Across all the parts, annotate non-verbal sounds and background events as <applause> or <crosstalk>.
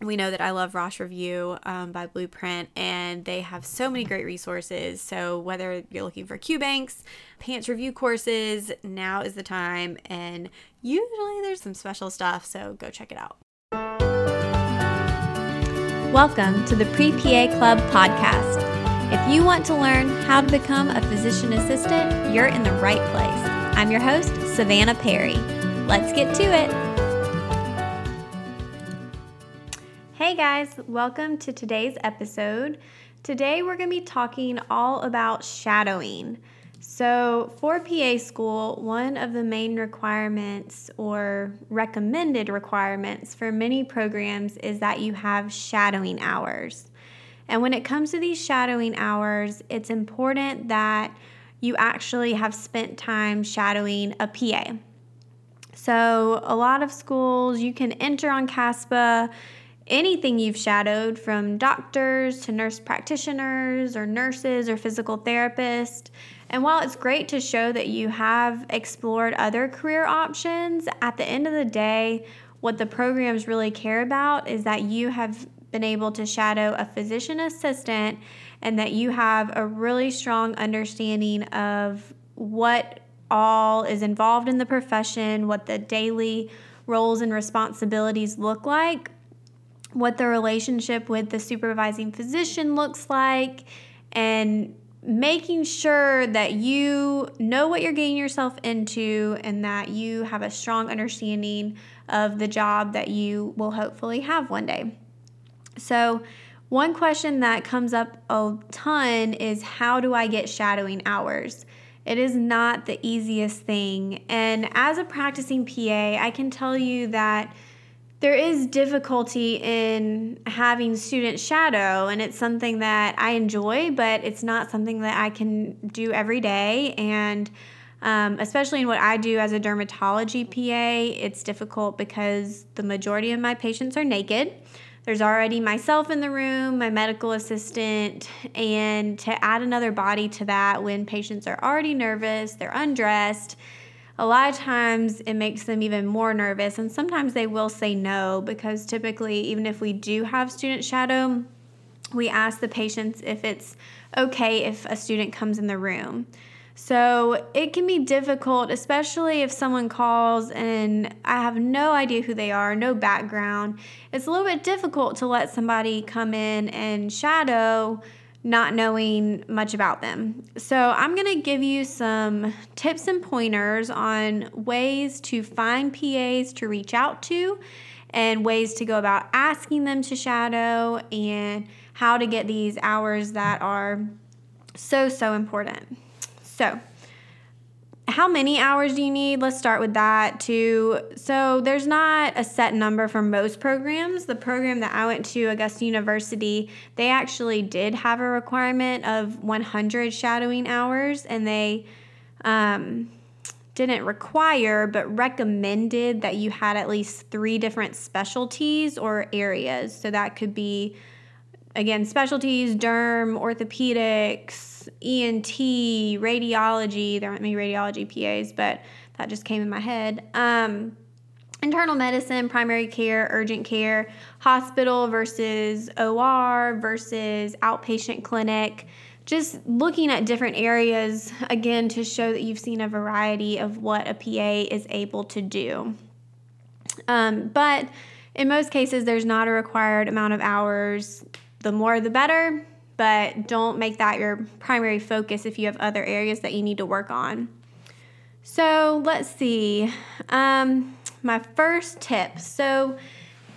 we know that I love Rosh Review um, by Blueprint, and they have so many great resources. So, whether you're looking for Q banks, PANCE review courses, now is the time. And usually there's some special stuff, so go check it out. Welcome to the Pre PA Club podcast. If you want to learn how to become a physician assistant, you're in the right place. I'm your host, Savannah Perry. Let's get to it. Hey guys, welcome to today's episode. Today we're going to be talking all about shadowing. So, for PA school, one of the main requirements or recommended requirements for many programs is that you have shadowing hours. And when it comes to these shadowing hours, it's important that you actually have spent time shadowing a PA. So, a lot of schools you can enter on CASPA anything you've shadowed from doctors to nurse practitioners or nurses or physical therapists. And while it's great to show that you have explored other career options, at the end of the day, what the programs really care about is that you have been able to shadow a physician assistant and that you have a really strong understanding of what all is involved in the profession, what the daily roles and responsibilities look like what the relationship with the supervising physician looks like, and making sure that you know what you're getting yourself into and that you have a strong understanding of the job that you will hopefully have one day. So, one question that comes up a ton is how do I get shadowing hours? It is not the easiest thing. And as a practicing PA, I can tell you that there is difficulty in having students shadow and it's something that i enjoy but it's not something that i can do every day. And um, especially in what i do as a dermatology pa it's difficult because the majority of my patients are naked. There's already myself in the room my medical assistant and to add another body to that when patients are already nervous they're undressed a lot of times it makes them even more nervous and sometimes they will say no because typically even if we do have student shadow we ask the patients if it's okay if a student comes in the room. So it can be difficult especially if someone calls and i have no idea who they are no background. It's a little bit difficult to let somebody come in and shadow not knowing much about them. So, I'm going to give you some tips and pointers on ways to find PAs to reach out to and ways to go about asking them to shadow and how to get these hours that are so, so important. So, how many hours do you need? Let's start with that too. So, there's not a set number for most programs. The program that I went to, Augusta University, they actually did have a requirement of 100 shadowing hours, and they um, didn't require but recommended that you had at least three different specialties or areas. So, that could be again, specialties, derm, orthopedics, ENT, radiology. There aren't many radiology PAs, but that just came in my head. Um, internal medicine, primary care, urgent care, hospital versus OR versus outpatient clinic. Just looking at different areas again to show that you've seen a variety of what a PA is able to do. Um, but in most cases, there's not a required amount of hours the more the better, but don't make that your primary focus if you have other areas that you need to work on. So let's see. Um, my first tip. So,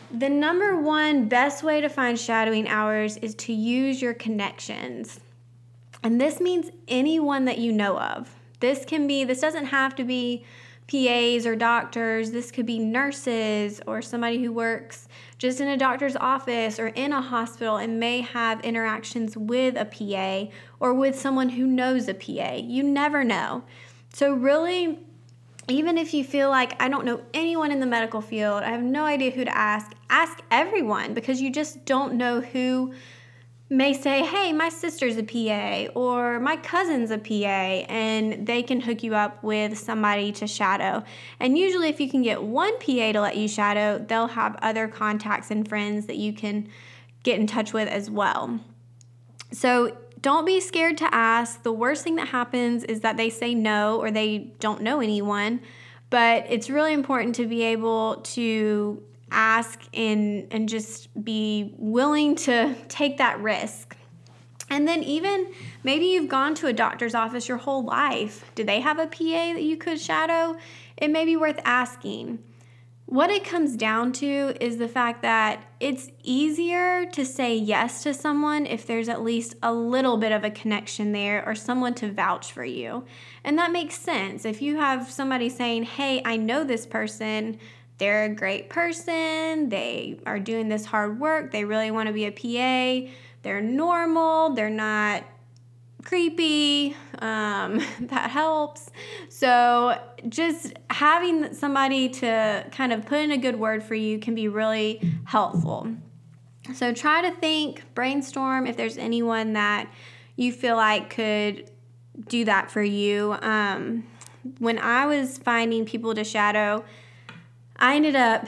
the number one best way to find shadowing hours is to use your connections. And this means anyone that you know of. This can be, this doesn't have to be PAs or doctors. This could be nurses or somebody who works just in a doctor's office or in a hospital and may have interactions with a PA or with someone who knows a PA. You never know. So, really, even if you feel like I don't know anyone in the medical field, I have no idea who to ask, ask everyone because you just don't know who may say, Hey, my sister's a PA or my cousin's a PA, and they can hook you up with somebody to shadow. And usually, if you can get one PA to let you shadow, they'll have other contacts and friends that you can get in touch with as well. So, don't be scared to ask. The worst thing that happens is that they say no or they don't know anyone. But it's really important to be able to ask and and just be willing to take that risk. And then even maybe you've gone to a doctor's office your whole life. Do they have a PA that you could shadow? It may be worth asking. What it comes down to is the fact that it's easier to say yes to someone if there's at least a little bit of a connection there or someone to vouch for you. And that makes sense. If you have somebody saying, Hey, I know this person, they're a great person, they are doing this hard work, they really want to be a PA, they're normal, they're not creepy. Um, <laughs> that helps. So, just having somebody to kind of put in a good word for you can be really helpful. So, try to think, brainstorm if there's anyone that you feel like could do that for you. Um, when I was finding people to shadow, I ended up,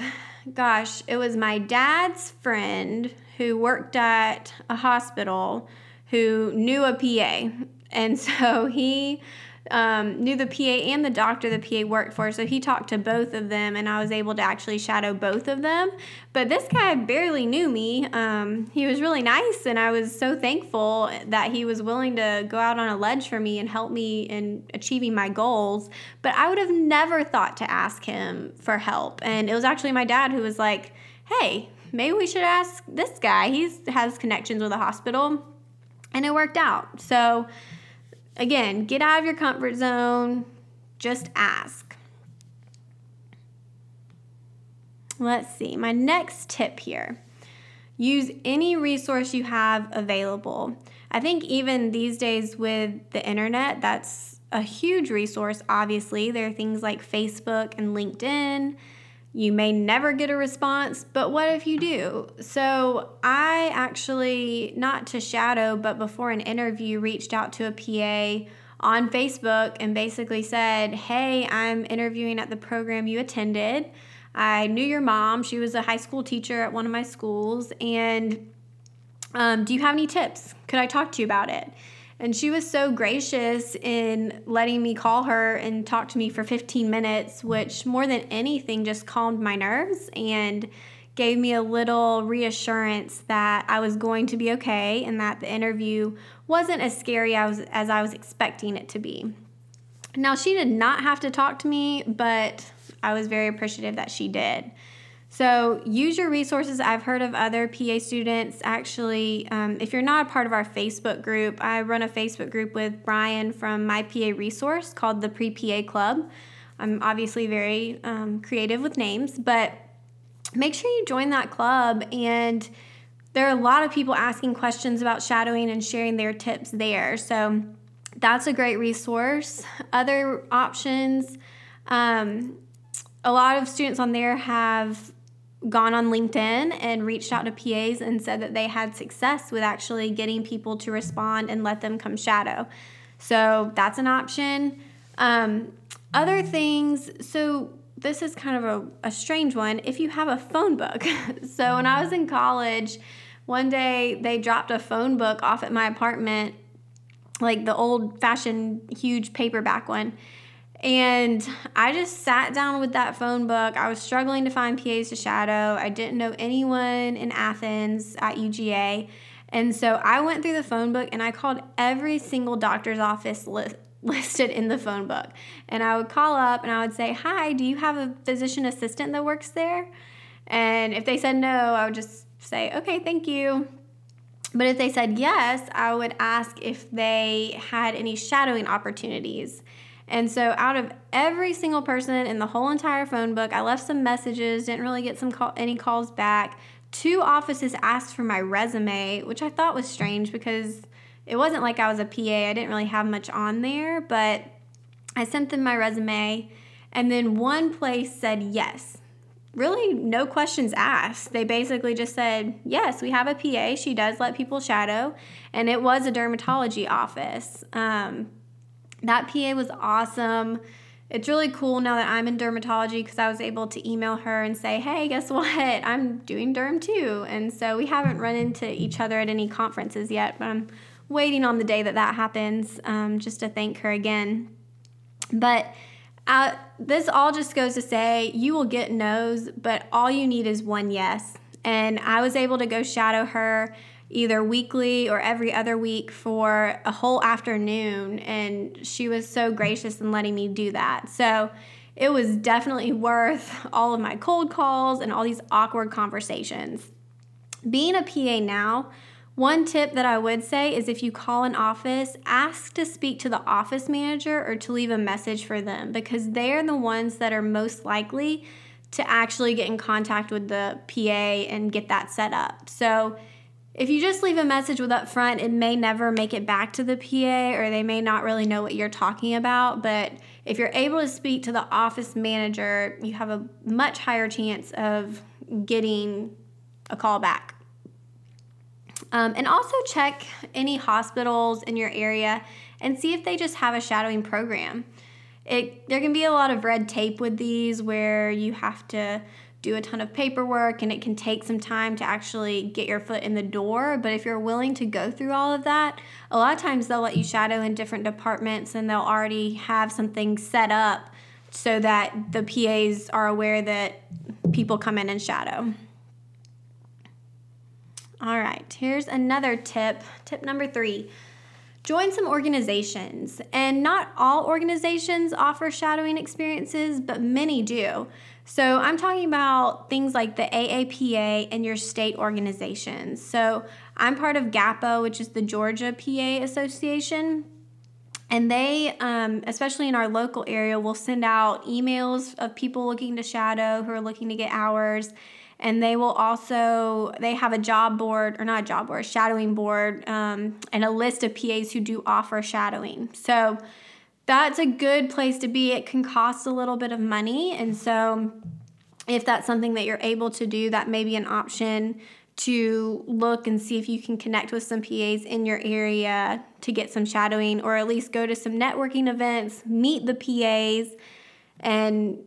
gosh, it was my dad's friend who worked at a hospital who knew a PA. And so he um, knew the PA and the doctor the PA worked for. So he talked to both of them, and I was able to actually shadow both of them. But this guy barely knew me. Um, he was really nice, and I was so thankful that he was willing to go out on a ledge for me and help me in achieving my goals. But I would have never thought to ask him for help. And it was actually my dad who was like, hey, maybe we should ask this guy. He has connections with a hospital. And it worked out. So, Again, get out of your comfort zone, just ask. Let's see, my next tip here use any resource you have available. I think even these days with the internet, that's a huge resource, obviously. There are things like Facebook and LinkedIn you may never get a response, but what if you do? So, I actually, not to shadow, but before an interview, reached out to a PA on Facebook and basically said, Hey, I'm interviewing at the program you attended. I knew your mom. She was a high school teacher at one of my schools. And um, do you have any tips? Could I talk to you about it? And she was so gracious in letting me call her and talk to me for 15 minutes, which more than anything just calmed my nerves and gave me a little reassurance that I was going to be okay and that the interview wasn't as scary as, as I was expecting it to be. Now, she did not have to talk to me, but I was very appreciative that she did. So use your resources. I've heard of other PA students actually. Um, if you're not a part of our Facebook group, I run a Facebook group with Brian from My PA Resource called the Pre PA Club. I'm obviously very um, creative with names, but make sure you join that club. And there are a lot of people asking questions about shadowing and sharing their tips there. So that's a great resource. Other options. Um, a lot of students on there have gone on LinkedIn and reached out to PAs and said that they had success with actually getting people to respond and let them come shadow. So that's an option. Um, other things, so this is kind of a, a strange one. If you have a phone book, <laughs> so when I was in college, one day they dropped a phone book off at my apartment, like the old fashioned huge paperback one and I just sat down with that phone book. I was struggling to find PAs to shadow. I didn't know anyone in Athens at UGA. And so I went through the phone book and I called every single doctor's office li- <laughs> listed in the phone book. And I would call up and I would say, Hi, do you have a physician assistant that works there? And if they said no, I would just say, Okay, thank you. But if they said yes, I would ask if they had any shadowing opportunities. And so, out of every single person in the whole entire phone book, I left some messages, didn't really get some call, any calls back. Two offices asked for my resume, which I thought was strange because it wasn't like I was a PA. I didn't really have much on there, but I sent them my resume. And then one place said yes. Really, no questions asked. They basically just said, Yes, we have a PA. She does let people shadow. And it was a dermatology office. Um, that PA was awesome. It's really cool now that I'm in dermatology because I was able to email her and say, hey, guess <laughs> what? I'm doing derm too. And so we haven't run into each other at any conferences yet, but I'm waiting on the day that that happens um, just to thank her again. But uh, this all just goes to say you will get no's, but all you need is one yes. And I was able to go shadow her either weekly or every other week for a whole afternoon. And she was so gracious in letting me do that. So it was definitely worth all of my cold calls and all these awkward conversations. Being a PA now, one tip that I would say is if you call an office, ask to speak to the office manager or to leave a message for them because they're the ones that are most likely to actually get in contact with the PA and get that set up. So if you just leave a message with up front, it may never make it back to the PA or they may not really know what you're talking about. But if you're able to speak to the office manager, you have a much higher chance of getting a call back. Um, and also check any hospitals in your area and see if they just have a shadowing program. It, there can be a lot of red tape with these where you have to do a ton of paperwork and it can take some time to actually get your foot in the door. But if you're willing to go through all of that, a lot of times they'll let you shadow in different departments and they'll already have something set up so that the PAs are aware that people come in and shadow. All right, here's another tip. Tip number three join some organizations. And not all organizations offer shadowing experiences, but many do. So I'm talking about things like the AAPA and your state organizations. So I'm part of GAPA, which is the Georgia PA Association. And they, um, especially in our local area, will send out emails of people looking to shadow who are looking to get hours and they will also they have a job board or not a job board a shadowing board um, and a list of pas who do offer shadowing so that's a good place to be it can cost a little bit of money and so if that's something that you're able to do that may be an option to look and see if you can connect with some PAs in your area to get some shadowing or at least go to some networking events, meet the PAs, and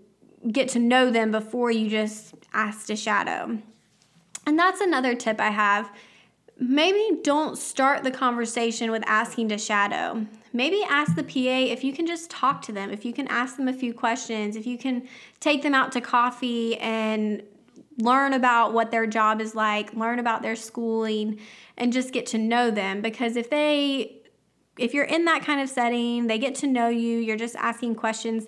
get to know them before you just ask to shadow. And that's another tip I have. Maybe don't start the conversation with asking to shadow. Maybe ask the PA if you can just talk to them, if you can ask them a few questions, if you can take them out to coffee and learn about what their job is like, learn about their schooling, and just get to know them. Because if they if you're in that kind of setting, they get to know you, you're just asking questions,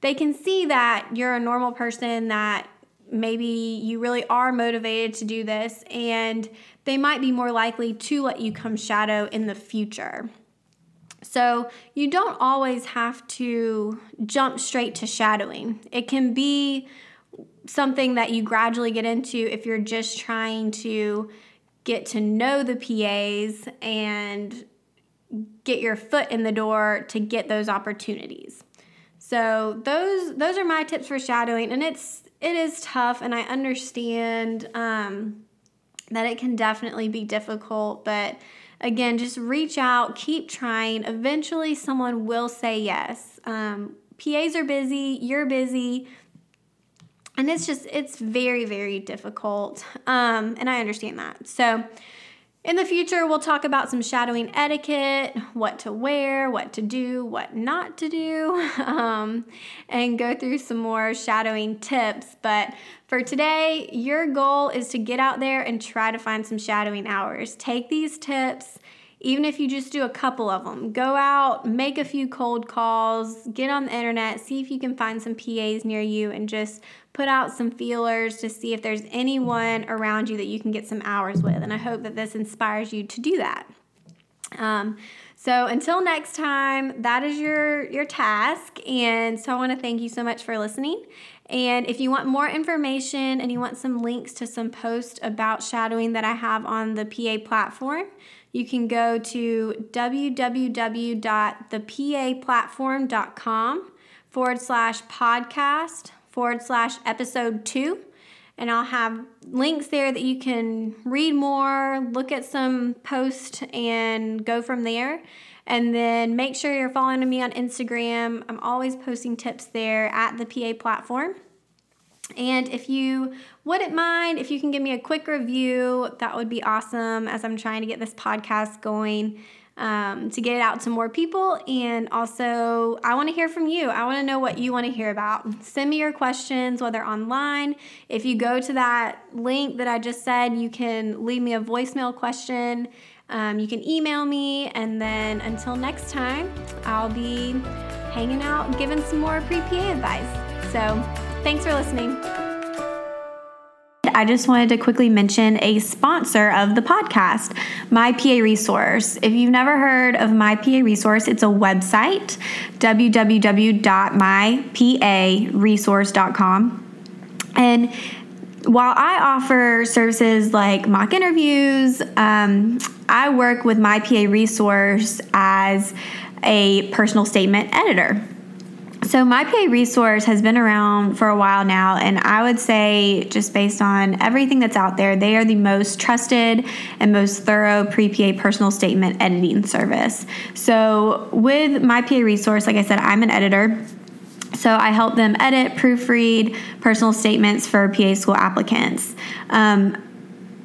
they can see that you're a normal person that maybe you really are motivated to do this and they might be more likely to let you come shadow in the future. So, you don't always have to jump straight to shadowing. It can be something that you gradually get into if you're just trying to get to know the PAs and get your foot in the door to get those opportunities. So those those are my tips for shadowing, and it's it is tough, and I understand um, that it can definitely be difficult. But again, just reach out, keep trying. Eventually, someone will say yes. Um, PAs are busy, you're busy, and it's just it's very very difficult. Um, and I understand that. So in the future, we'll talk about some shadowing etiquette, what to wear, what to do, what not to do, <laughs> um, and go through some more shadowing tips. But for today, your goal is to get out there and try to find some shadowing hours. Take these tips, even if you just do a couple of them. Go out, make a few cold calls, get on the internet, see if you can find some PAs near you, and just put out some feelers to see if there's anyone around you that you can get some hours with. And I hope that this inspires you to do that. Um, so until next time, that is your your task. And so I want to thank you so much for listening. And if you want more information and you want some links to some posts about shadowing that I have on the PA platform, you can go to www.thepaplatform.com forward slash podcast forward slash episode two and I'll have links there that you can read more, look at some posts, and go from there. And then make sure you're following me on Instagram. I'm always posting tips there at the PA platform. And if you wouldn't mind, if you can give me a quick review, that would be awesome as I'm trying to get this podcast going um, to get it out to more people. And also, I want to hear from you. I want to know what you want to hear about. Send me your questions, whether online. If you go to that link that I just said, you can leave me a voicemail question. Um, you can email me. And then until next time, I'll be hanging out giving some more pre PA advice. So, thanks for listening. I just wanted to quickly mention a sponsor of the podcast, My PA Resource. If you've never heard of My PA Resource, it's a website, www.myparesource.com. And while I offer services like mock interviews, um, I work with My PA Resource as a personal statement editor. So, my PA resource has been around for a while now, and I would say, just based on everything that's out there, they are the most trusted and most thorough pre PA personal statement editing service. So, with my PA resource, like I said, I'm an editor. So, I help them edit, proofread personal statements for PA school applicants. Um,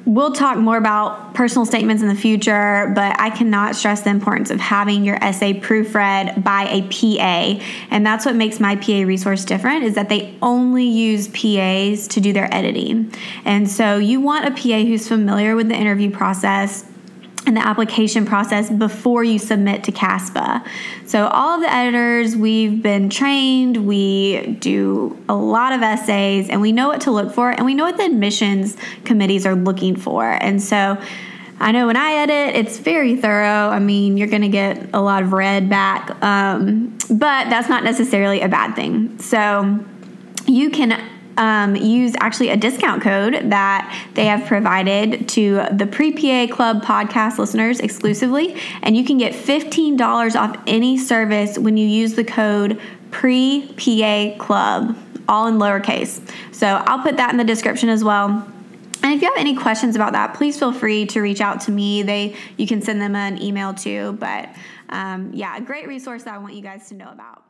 We'll talk more about personal statements in the future, but I cannot stress the importance of having your essay proofread by a PA. And that's what makes my PA resource different is that they only use PAs to do their editing. And so you want a PA who's familiar with the interview process, and the application process before you submit to CASPA. So, all of the editors, we've been trained, we do a lot of essays, and we know what to look for, and we know what the admissions committees are looking for. And so, I know when I edit, it's very thorough. I mean, you're going to get a lot of red back, um, but that's not necessarily a bad thing. So, you can um, use actually a discount code that they have provided to the Pre PA Club podcast listeners exclusively, and you can get $15 off any service when you use the code Pre PA Club, all in lowercase. So I'll put that in the description as well. And if you have any questions about that, please feel free to reach out to me. They you can send them an email too. But um, yeah, a great resource that I want you guys to know about.